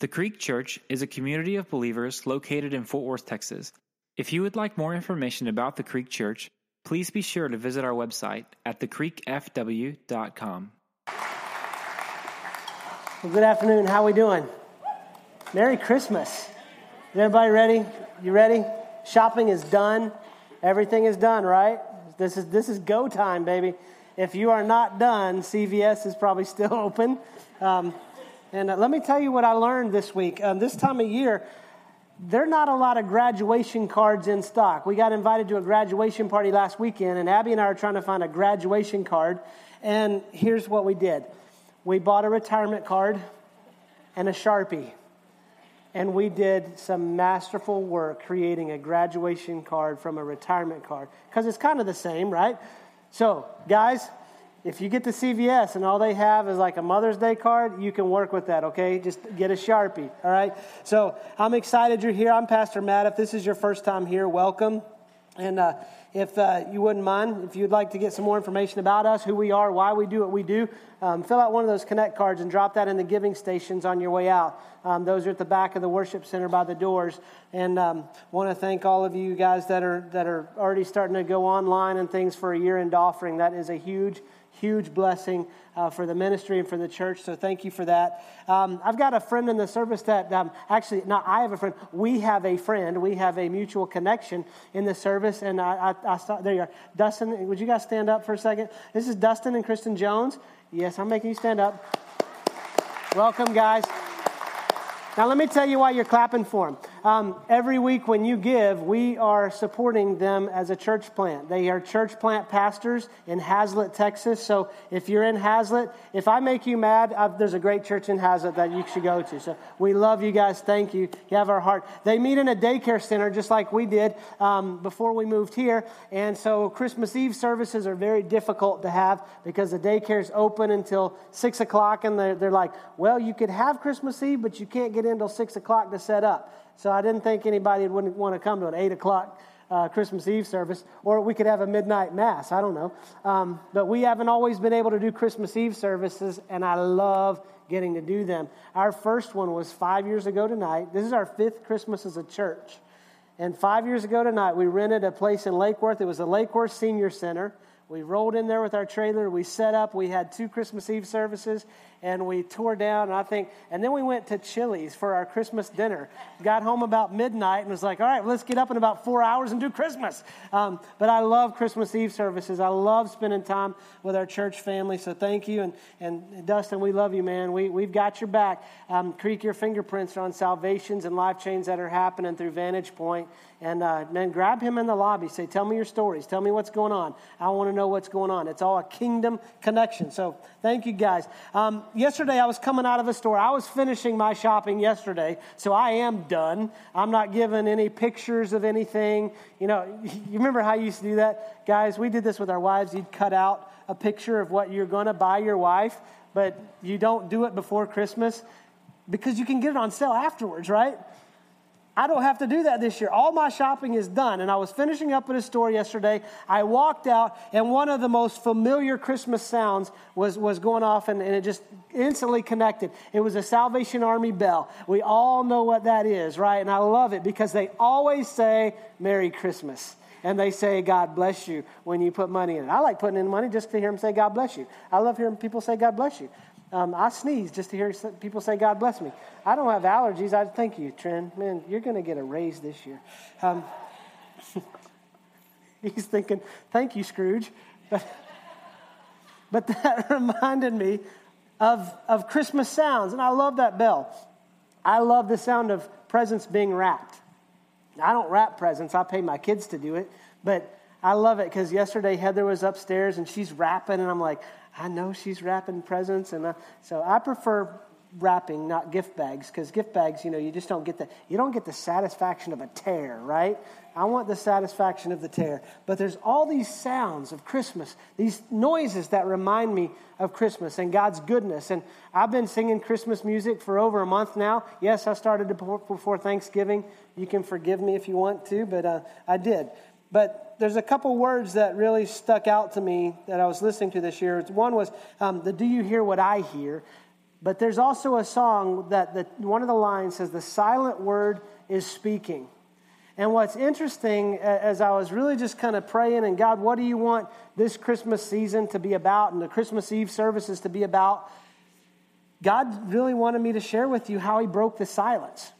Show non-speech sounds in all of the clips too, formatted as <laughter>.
The Creek Church is a community of believers located in Fort Worth, Texas. If you would like more information about the Creek Church, please be sure to visit our website at thecreekfw.com. Well, good afternoon. How are we doing? Merry Christmas. Is everybody ready? You ready? Shopping is done. Everything is done, right? This is this is go time, baby. If you are not done, CVS is probably still <laughs> open. Um, and uh, let me tell you what I learned this week. Um, this time of year, there are not a lot of graduation cards in stock. We got invited to a graduation party last weekend, and Abby and I are trying to find a graduation card. And here's what we did we bought a retirement card and a Sharpie. And we did some masterful work creating a graduation card from a retirement card. Because it's kind of the same, right? So, guys, if you get to CVS and all they have is like a Mother's Day card, you can work with that, okay? Just get a Sharpie, all right? So I'm excited you're here. I'm Pastor Matt. If this is your first time here, welcome. And uh, if uh, you wouldn't mind, if you'd like to get some more information about us, who we are, why we do what we do, um, fill out one of those Connect cards and drop that in the giving stations on your way out. Um, those are at the back of the worship center by the doors. And um, want to thank all of you guys that are that are already starting to go online and things for a year-end offering. That is a huge huge blessing uh, for the ministry and for the church. So thank you for that. Um, I've got a friend in the service that um, actually, not I have a friend. We have a friend. We have a mutual connection in the service. And I, I, I saw, there you are. Dustin, would you guys stand up for a second? This is Dustin and Kristen Jones. Yes, I'm making you stand up. Welcome, guys. Now, let me tell you why you're clapping for them. Um, every week when you give, we are supporting them as a church plant. They are church plant pastors in Haslet, Texas. So if you're in Haslet, if I make you mad, I've, there's a great church in Haslet that you should go to. So we love you guys. Thank you. You have our heart. They meet in a daycare center just like we did um, before we moved here. And so Christmas Eve services are very difficult to have because the daycare is open until 6 o'clock. And they're, they're like, well, you could have Christmas Eve, but you can't get in until 6 o'clock to set up. So I didn't think anybody would want to come to an 8 o'clock uh, Christmas Eve service, or we could have a midnight mass. I don't know. Um, but we haven't always been able to do Christmas Eve services, and I love getting to do them. Our first one was five years ago tonight. This is our fifth Christmas as a church. And five years ago tonight, we rented a place in Lake Worth. It was the Lake Worth Senior Center. We rolled in there with our trailer. We set up. We had two Christmas Eve services, and we tore down. And I think, and then we went to Chili's for our Christmas dinner. Got home about midnight and was like, "All right, let's get up in about four hours and do Christmas." Um, but I love Christmas Eve services. I love spending time with our church family. So thank you, and and Dustin, we love you, man. We we've got your back. Um, creek your fingerprints on salvations and life change that are happening through Vantage Point. And uh, man, grab him in the lobby. Say, tell me your stories. Tell me what's going on. I want to know what's going on. It's all a kingdom connection. So thank you guys. Um, yesterday, I was coming out of a store. I was finishing my shopping yesterday, so I am done. I'm not giving any pictures of anything. You know, <laughs> you remember how you used to do that? Guys, we did this with our wives. You'd cut out a picture of what you're going to buy your wife, but you don't do it before Christmas because you can get it on sale afterwards, right? I don't have to do that this year. All my shopping is done. And I was finishing up at a store yesterday. I walked out, and one of the most familiar Christmas sounds was, was going off, and, and it just instantly connected. It was a Salvation Army bell. We all know what that is, right? And I love it because they always say Merry Christmas and they say God bless you when you put money in it. I like putting in money just to hear them say God bless you. I love hearing people say God bless you. Um, I sneeze just to hear people say, God bless me. I don't have allergies. I thank you, Trent. Man, you're going to get a raise this year. Um, <laughs> he's thinking, thank you, Scrooge. But, <laughs> but that <laughs> reminded me of, of Christmas sounds, and I love that bell. I love the sound of presents being wrapped. I don't wrap presents, I pay my kids to do it, but I love it because yesterday Heather was upstairs and she's wrapping, and I'm like, I know she's wrapping presents, and uh, so I prefer wrapping, not gift bags, because gift bags, you know, you just don't get the you don't get the satisfaction of a tear, right? I want the satisfaction of the tear. But there's all these sounds of Christmas, these noises that remind me of Christmas and God's goodness. And I've been singing Christmas music for over a month now. Yes, I started before Thanksgiving. You can forgive me if you want to, but uh, I did. But there's a couple words that really stuck out to me that I was listening to this year. One was um, the Do You Hear What I Hear? But there's also a song that the, one of the lines says, The silent word is speaking. And what's interesting, as I was really just kind of praying, and God, what do you want this Christmas season to be about and the Christmas Eve services to be about? God really wanted me to share with you how He broke the silence.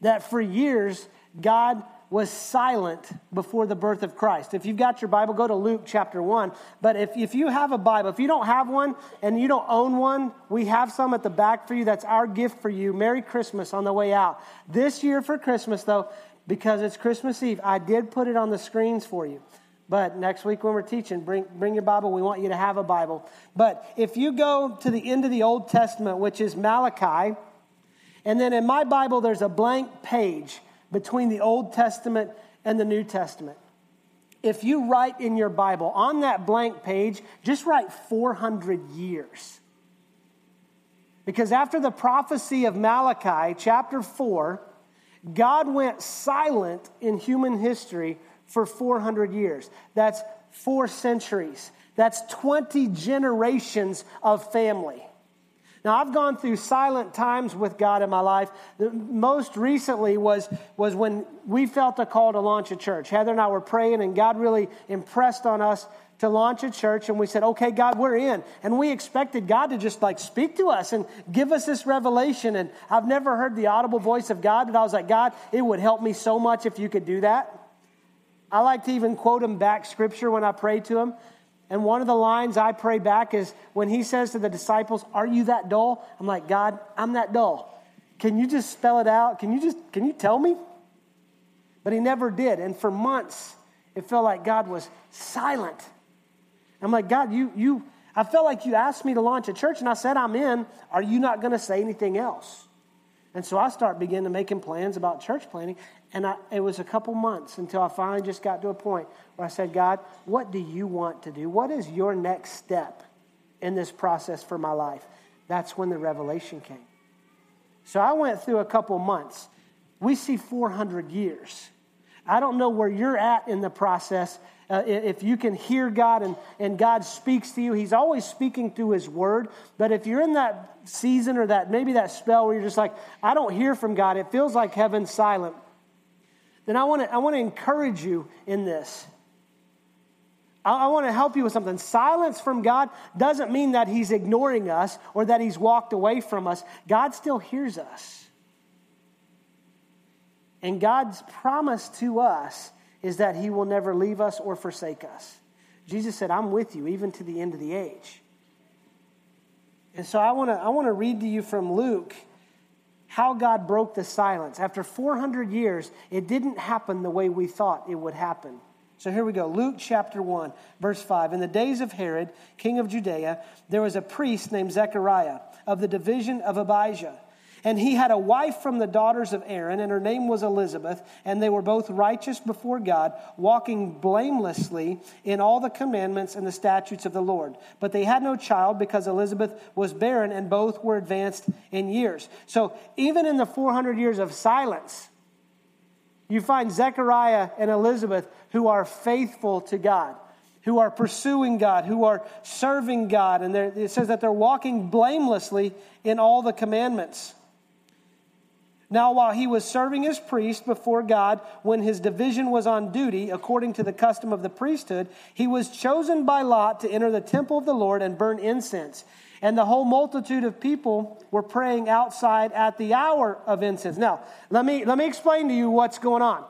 That for years, God was silent before the birth of Christ. If you've got your Bible, go to Luke chapter 1. But if, if you have a Bible, if you don't have one and you don't own one, we have some at the back for you. That's our gift for you. Merry Christmas on the way out. This year for Christmas, though, because it's Christmas Eve, I did put it on the screens for you. But next week when we're teaching, bring, bring your Bible. We want you to have a Bible. But if you go to the end of the Old Testament, which is Malachi, and then in my Bible, there's a blank page between the Old Testament and the New Testament. If you write in your Bible on that blank page, just write 400 years. Because after the prophecy of Malachi, chapter 4, God went silent in human history for 400 years. That's four centuries. That's 20 generations of family. Now, I've gone through silent times with God in my life. The most recently was, was when we felt a call to launch a church. Heather and I were praying, and God really impressed on us to launch a church. And we said, okay, God, we're in. And we expected God to just like speak to us and give us this revelation. And I've never heard the audible voice of God, but I was like, God, it would help me so much if you could do that. I like to even quote him back scripture when I pray to him. And one of the lines I pray back is when he says to the disciples, Are you that dull? I'm like, God, I'm that dull. Can you just spell it out? Can you just, can you tell me? But he never did. And for months, it felt like God was silent. I'm like, God, you, you, I felt like you asked me to launch a church, and I said, I'm in. Are you not going to say anything else? And so I start beginning to making plans about church planning. And I, it was a couple months until I finally just got to a point where I said, God, what do you want to do? What is your next step in this process for my life? That's when the revelation came. So I went through a couple months. We see 400 years. I don't know where you're at in the process. Uh, if you can hear God and, and God speaks to you, He's always speaking through His Word. But if you're in that season or that maybe that spell where you're just like, I don't hear from God, it feels like heaven's silent then I want to I want to encourage you in this. I, I want to help you with something. Silence from God doesn't mean that He's ignoring us or that He's walked away from us. God still hears us. And God's promise to us is that He will never leave us or forsake us. Jesus said, I'm with you even to the end of the age. And so I want to I want to read to you from Luke how God broke the silence. After 400 years, it didn't happen the way we thought it would happen. So here we go. Luke chapter 1, verse 5. In the days of Herod, king of Judea, there was a priest named Zechariah of the division of Abijah. And he had a wife from the daughters of Aaron, and her name was Elizabeth, and they were both righteous before God, walking blamelessly in all the commandments and the statutes of the Lord. But they had no child because Elizabeth was barren, and both were advanced in years. So even in the 400 years of silence, you find Zechariah and Elizabeth who are faithful to God who are pursuing God, who are serving God. And it says that they're walking blamelessly in all the commandments. Now, while he was serving as priest before God, when his division was on duty, according to the custom of the priesthood, he was chosen by Lot to enter the temple of the Lord and burn incense. And the whole multitude of people were praying outside at the hour of incense. Now, let me, let me explain to you what's going on.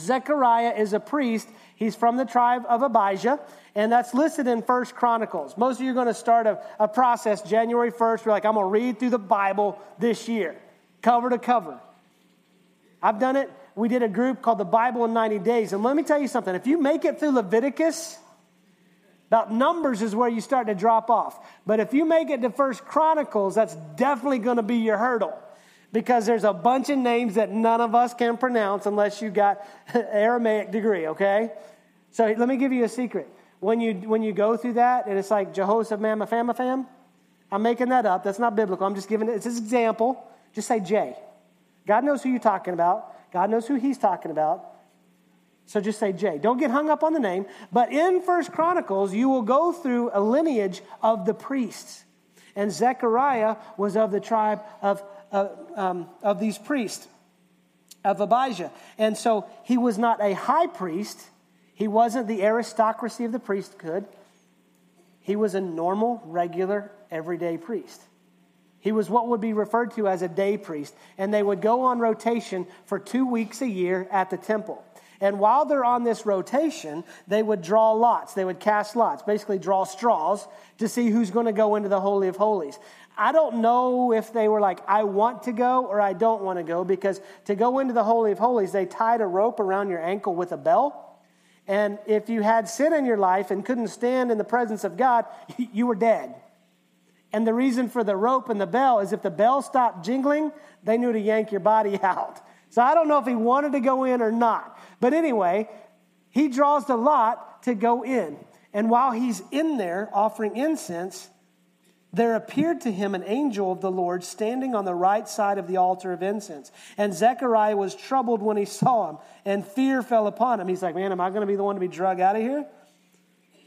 Zechariah is a priest. He's from the tribe of Abijah, and that's listed in First Chronicles. Most of you are going to start a, a process January 1st. You're like, I'm going to read through the Bible this year cover to cover. I've done it. We did a group called the Bible in 90 Days. And let me tell you something if you make it through Leviticus, about Numbers is where you start to drop off. But if you make it to First Chronicles, that's definitely going to be your hurdle because there's a bunch of names that none of us can pronounce unless you got <laughs> Aramaic degree, okay? So let me give you a secret. When you, when you go through that, and it's like Jehoshaphat, Mamafamafam, I'm making that up. That's not biblical. I'm just giving it, it's an example. Just say J. God knows who you're talking about. God knows who he's talking about. So just say J. Don't get hung up on the name. But in First Chronicles, you will go through a lineage of the priests. And Zechariah was of the tribe of, uh, um, of these priests, of Abijah. And so he was not a high priest, he wasn't the aristocracy of the priesthood. He was a normal, regular, everyday priest. He was what would be referred to as a day priest, and they would go on rotation for two weeks a year at the temple. And while they're on this rotation, they would draw lots. They would cast lots, basically draw straws to see who's going to go into the Holy of Holies. I don't know if they were like, I want to go or I don't want to go, because to go into the Holy of Holies, they tied a rope around your ankle with a bell. And if you had sin in your life and couldn't stand in the presence of God, <laughs> you were dead. And the reason for the rope and the bell is if the bell stopped jingling, they knew to yank your body <laughs> out. So I don't know if he wanted to go in or not. But anyway, he draws the lot to go in. And while he's in there offering incense, there appeared to him an angel of the Lord standing on the right side of the altar of incense. And Zechariah was troubled when he saw him, and fear fell upon him. He's like, Man, am I going to be the one to be drug out of here?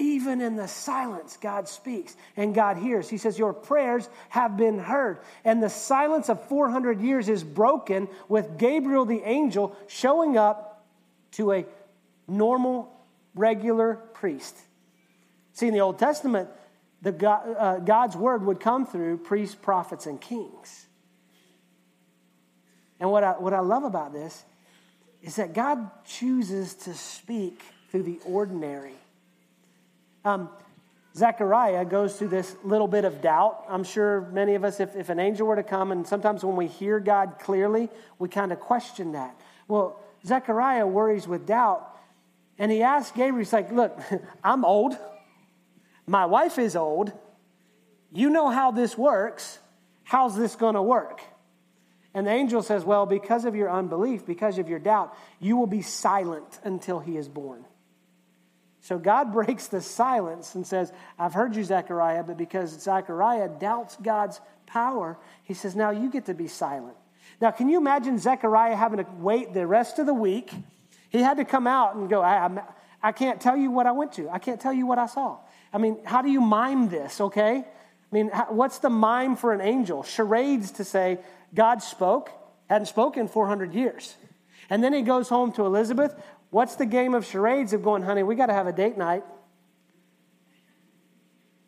Even in the silence, God speaks and God hears. He says, Your prayers have been heard. And the silence of 400 years is broken with Gabriel the angel showing up to a normal, regular priest. See, in the Old Testament, the God, uh, God's word would come through priests, prophets, and kings. And what I, what I love about this is that God chooses to speak through the ordinary. Um, Zechariah goes through this little bit of doubt. I'm sure many of us, if, if an angel were to come, and sometimes when we hear God clearly, we kind of question that. Well, Zechariah worries with doubt, and he asks Gabriel, he's like, Look, <laughs> I'm old. My wife is old. You know how this works. How's this going to work? And the angel says, Well, because of your unbelief, because of your doubt, you will be silent until he is born. So God <laughs> breaks the silence and says, I've heard you, Zechariah, but because Zechariah doubts God's power, he says, Now you get to be silent. Now, can you imagine Zechariah having to wait the rest of the week? He had to come out and go, I, I, I can't tell you what I went to. I can't tell you what I saw. I mean, how do you mime this, okay? I mean, what's the mime for an angel? Charades to say, God spoke, hadn't spoken 400 years. And then he goes home to Elizabeth. What's the game of charades of going, honey, we got to have a date night?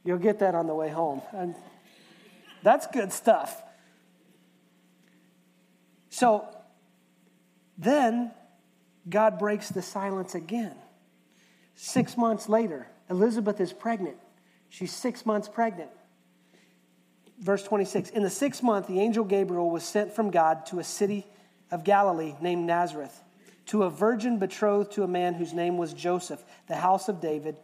You'll get that on the way home. And that's good stuff. So then God breaks the silence again. Six months later, Elizabeth is pregnant. She's six months pregnant verse 26 In the sixth month, the angel Gabriel was sent from God to a city of Galilee named Nazareth, to a virgin betrothed to a man whose name was Joseph, the house of David,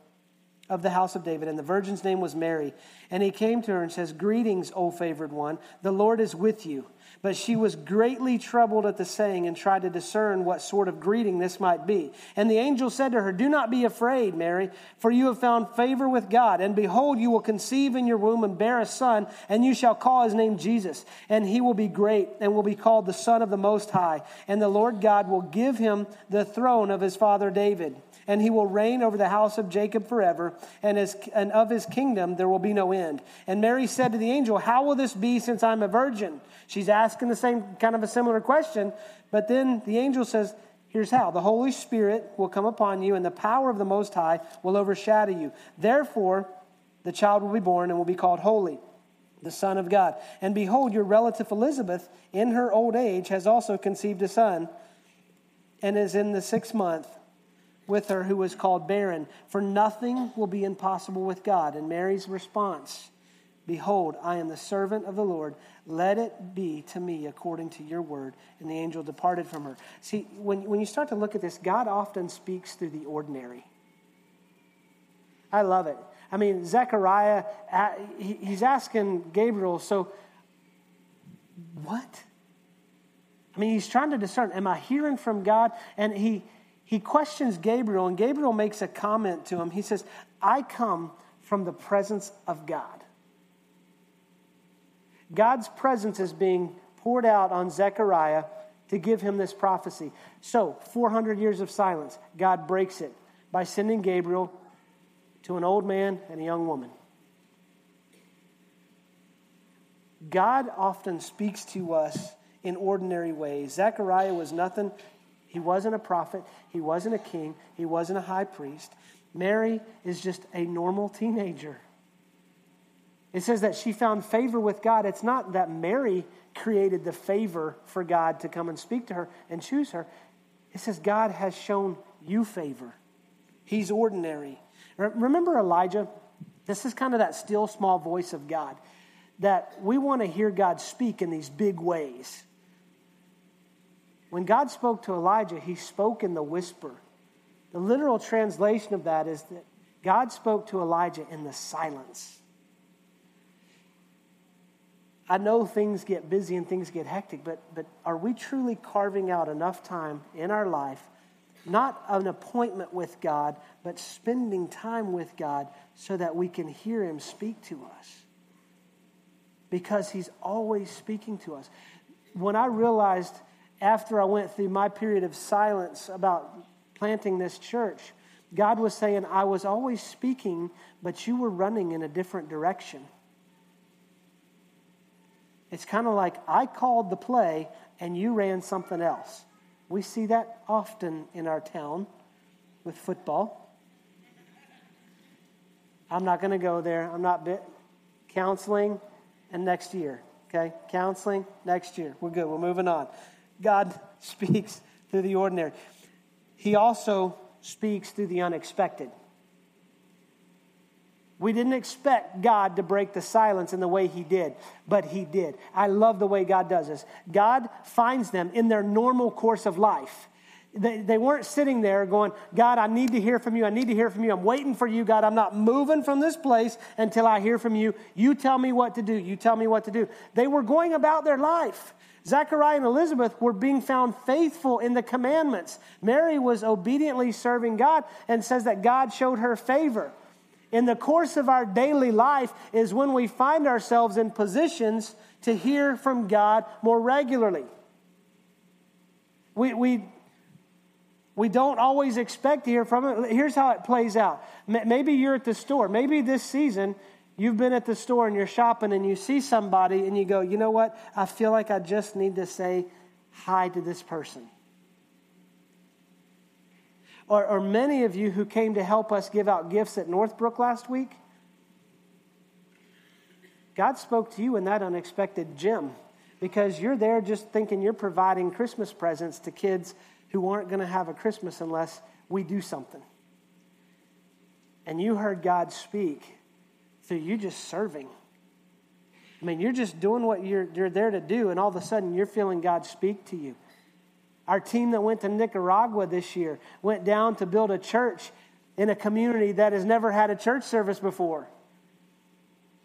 of the house of David, and the virgin's name was Mary. And he came to her and says, Greetings, O favored one, the Lord is with you. But she was greatly troubled at the saying and tried to discern what sort of greeting this might be. And the angel said to her, Do not be afraid, Mary, for you have found favor with God. And behold, you will conceive in your womb and bear a son, and you shall call his name Jesus. And he will be great and will be called the Son of the Most High. And the Lord God will give him the throne of his father David and he will reign over the house of Jacob forever, and, his, and of his kingdom there will be no end. And Mary said to the angel, How will this be since I'm a virgin? She's asking the same kind of a similar question, but then the angel says, Here's how the Holy Spirit will come upon you, and the power of the Most High will overshadow you. Therefore, the child will be born and will be called Holy, the Son of God. And behold, your relative Elizabeth, in her old age, has also conceived a son and is in the sixth month with her who was called barren, for nothing will be impossible with God. And Mary's response, Behold, I am the servant of the Lord. Let it be to me according to your word. And the angel departed from her. See, when, when you start to look at this, God often speaks through the ordinary. I love it. I mean, Zechariah, uh, he's asking Gabriel, so what? I mean, he's trying to discern, am I hearing from God? And he, he questions Gabriel, and Gabriel makes a comment to him. He says, I come from the presence of God. God's presence is being poured out on Zechariah to give him this prophecy. So, 400 years of silence, God breaks it by sending Gabriel to an old man and a young woman. God often speaks to us in ordinary ways. Zechariah was nothing, he wasn't a prophet, he wasn't a king, he wasn't a high priest. Mary is just a normal teenager. It says that she found favor with God. It's not that Mary created the favor for God to come and speak to her and choose her. It says God has shown you favor. He's ordinary. Remember Elijah? This is kind of that still small voice of God that we want to hear God speak in these big ways. When God spoke to Elijah, he spoke in the whisper. The literal translation of that is that God spoke to Elijah in the silence. I know things get busy and things get hectic, but, but are we truly carving out enough time in our life, not an appointment with God, but spending time with God so that we can hear Him speak to us? Because He's always speaking to us. When I realized after I went through my period of silence about planting this church, God was saying, I was always speaking, but you were running in a different direction. It's kind of like I called the play and you ran something else. We see that often in our town with football. I'm not going to go there. I'm not bit counseling and next year. Okay? Counseling next year. We're good. We're moving on. God <laughs> speaks through the ordinary. He also speaks through the unexpected. We didn't expect God to break the silence in the way He did, but He did. I love the way God does this. God finds them in their normal course of life. They, they weren't sitting there going, God, I need to hear from you. I need to hear from you. I'm waiting for you, God. I'm not moving from this place until I hear from you. You tell me what to do. You tell me what to do. They were going about their life. Zechariah and Elizabeth were being found faithful in the commandments. Mary was obediently serving God and says that God showed her favor in the course of our daily life is when we find ourselves in positions to hear from God more regularly. We, we, we don't always expect to hear from it. Here's how it plays out. Maybe you're at the store. Maybe this season you've been at the store and you're shopping and you see somebody and you go, you know what? I feel like I just need to say hi to this person or, or many of you who came to help us give out gifts at Northbrook last week, God spoke to you in that unexpected gym because you're there just thinking you're providing Christmas presents to kids who aren't going to have a Christmas unless we do something. And you heard God speak through you just serving. I mean, you're just doing what you're, you're there to do, and all of a sudden you're feeling God speak to you. Our team that went to Nicaragua this year went down to build a church in a community that has never had a church service before.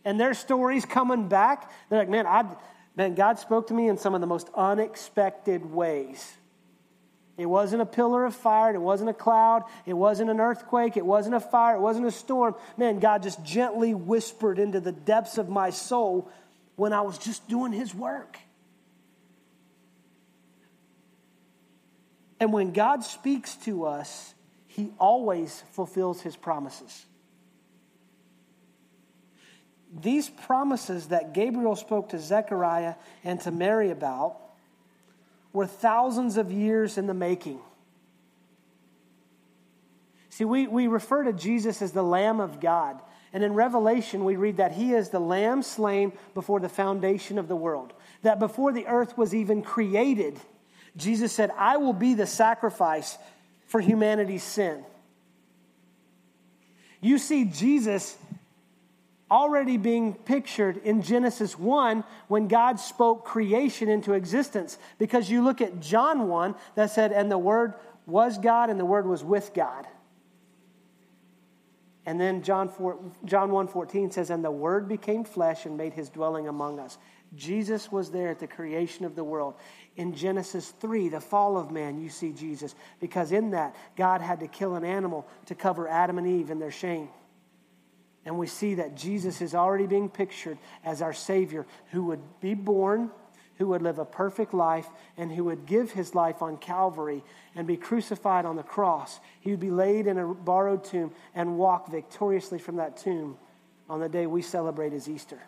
And their stories coming back, they're like, man, I, man, God spoke to me in some of the most unexpected ways. It wasn't a pillar of fire. It wasn't a cloud. It wasn't an earthquake. It wasn't a fire. It wasn't a storm. Man, God just gently whispered into the depths of my soul when I was just doing His work. And when God speaks to us, he always fulfills his promises. These promises that Gabriel spoke to Zechariah and to Mary about were thousands of years in the making. See, we, we refer to Jesus as the Lamb of God. And in Revelation, we read that he is the Lamb slain before the foundation of the world. That before the earth was even created, Jesus said, I will be the sacrifice for humanity's sin. You see Jesus already being pictured in Genesis 1 when God spoke creation into existence. Because you look at John 1 that said, and the Word was God and the Word was with God. And then John, 4, John 1 14 says, and the Word became flesh and made his dwelling among us. Jesus was there at the creation of the world. In Genesis 3, the fall of man, you see Jesus, because in that, God had to kill an animal to cover Adam and Eve in their shame. And we see that Jesus is already being pictured as our Savior who would be born, who would live a perfect life, and who would give his life on Calvary and be crucified on the cross. He would be laid in a borrowed tomb and walk victoriously from that tomb on the day we celebrate as Easter.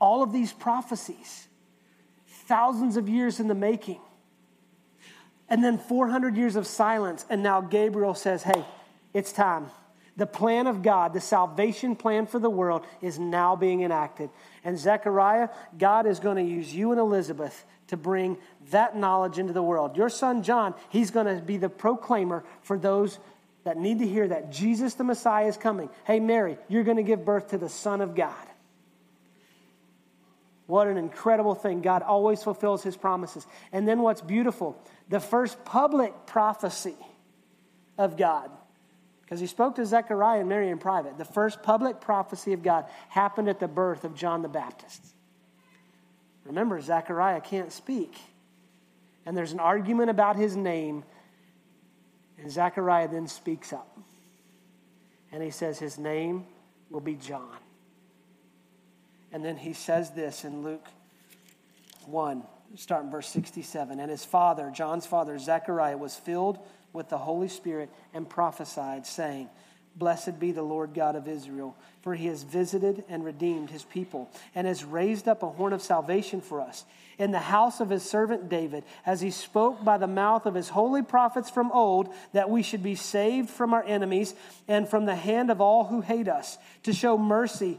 All of these prophecies, thousands of years in the making, and then 400 years of silence, and now Gabriel says, Hey, it's time. The plan of God, the salvation plan for the world, is now being enacted. And Zechariah, God is going to use you and Elizabeth to bring that knowledge into the world. Your son John, he's going to be the proclaimer for those that need to hear that Jesus the Messiah is coming. Hey, Mary, you're going to give birth to the Son of God. What an incredible thing. God always fulfills his promises. And then what's beautiful, the first public prophecy of God, because he spoke to Zechariah and Mary in private, the first public prophecy of God happened at the birth of John the Baptist. Remember, Zechariah can't speak. And there's an argument about his name. And Zechariah then speaks up. And he says, His name will be John. And then he says this in Luke 1, starting verse 67. And his father, John's father, Zechariah, was filled with the Holy Spirit and prophesied, saying, Blessed be the Lord God of Israel, for he has visited and redeemed his people, and has raised up a horn of salvation for us in the house of his servant David, as he spoke by the mouth of his holy prophets from old, that we should be saved from our enemies and from the hand of all who hate us, to show mercy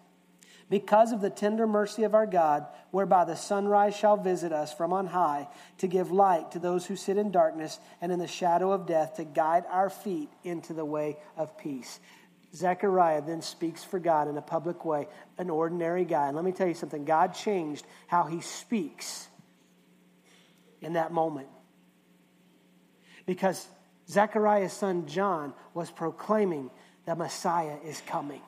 because of the tender mercy of our God, whereby the sunrise shall visit us from on high, to give light to those who sit in darkness and in the shadow of death, to guide our feet into the way of peace. Zechariah then speaks for God in a public way, an ordinary guy. And let me tell you something God changed how he speaks in that moment. Because Zechariah's son John was proclaiming that Messiah is coming.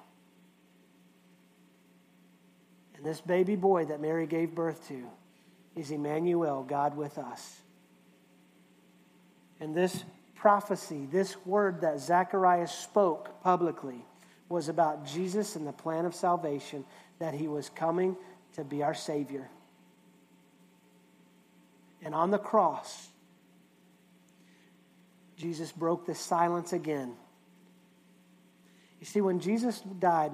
And this baby boy that Mary gave birth to is Emmanuel, God with us. And this prophecy, this word that Zacharias spoke publicly, was about Jesus and the plan of salvation, that he was coming to be our Savior. And on the cross, Jesus broke the silence again. You see, when Jesus died,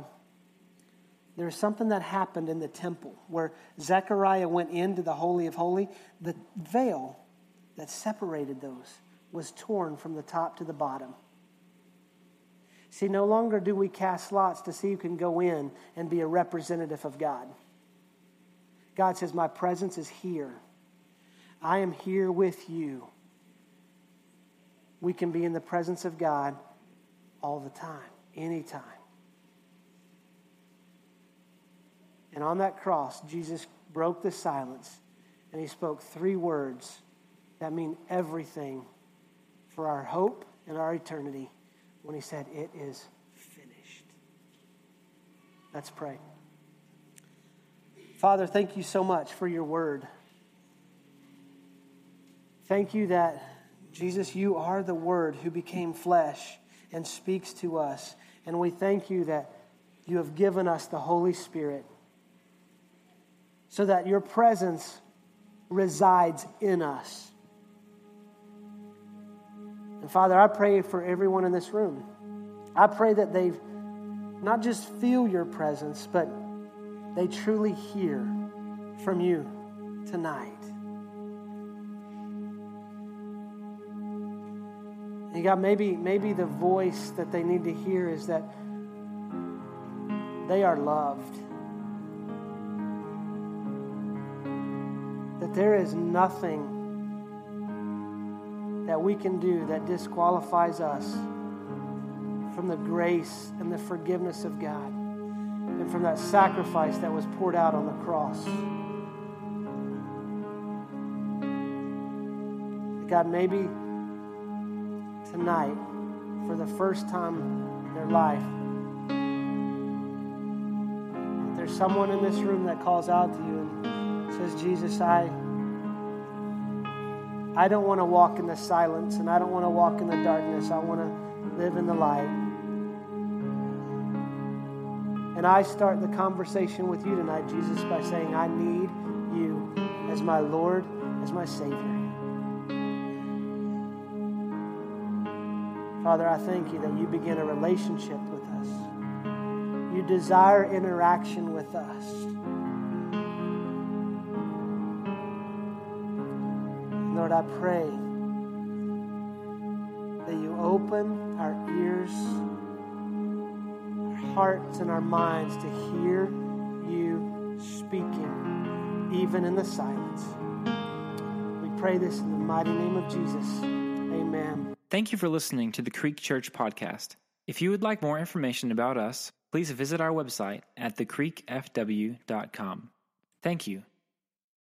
there's something that happened in the temple where Zechariah went into the Holy of Holy. The veil that separated those was torn from the top to the bottom. See, no longer do we cast lots to see who can go in and be a representative of God. God says, My presence is here. I am here with you. We can be in the presence of God all the time, anytime. And on that cross, Jesus broke the silence and he spoke three words that mean everything for our hope and our eternity when he said, It is finished. Let's pray. Father, thank you so much for your word. Thank you that, Jesus, you are the word who became flesh and speaks to us. And we thank you that you have given us the Holy Spirit so that your presence resides in us. And Father, I pray for everyone in this room. I pray that they not just feel your presence, but they truly hear from you tonight. And God, maybe, maybe the voice that they need to hear is that they are loved that there is nothing that we can do that disqualifies us from the grace and the forgiveness of God and from that sacrifice that was poured out on the cross. God, maybe tonight, for the first time in their life, there's someone in this room that calls out to you and says, Jesus, I, I don't want to walk in the silence and I don't want to walk in the darkness. I want to live in the light. And I start the conversation with you tonight, Jesus, by saying, I need you as my Lord, as my Savior. Father, I thank you that you begin a relationship with us. You desire interaction with us. Lord, I pray that you open our ears, our hearts, and our minds to hear you speaking, even in the silence. We pray this in the mighty name of Jesus. Amen. Thank you for listening to the Creek Church podcast. If you would like more information about us, please visit our website at thecreekfw.com. Thank you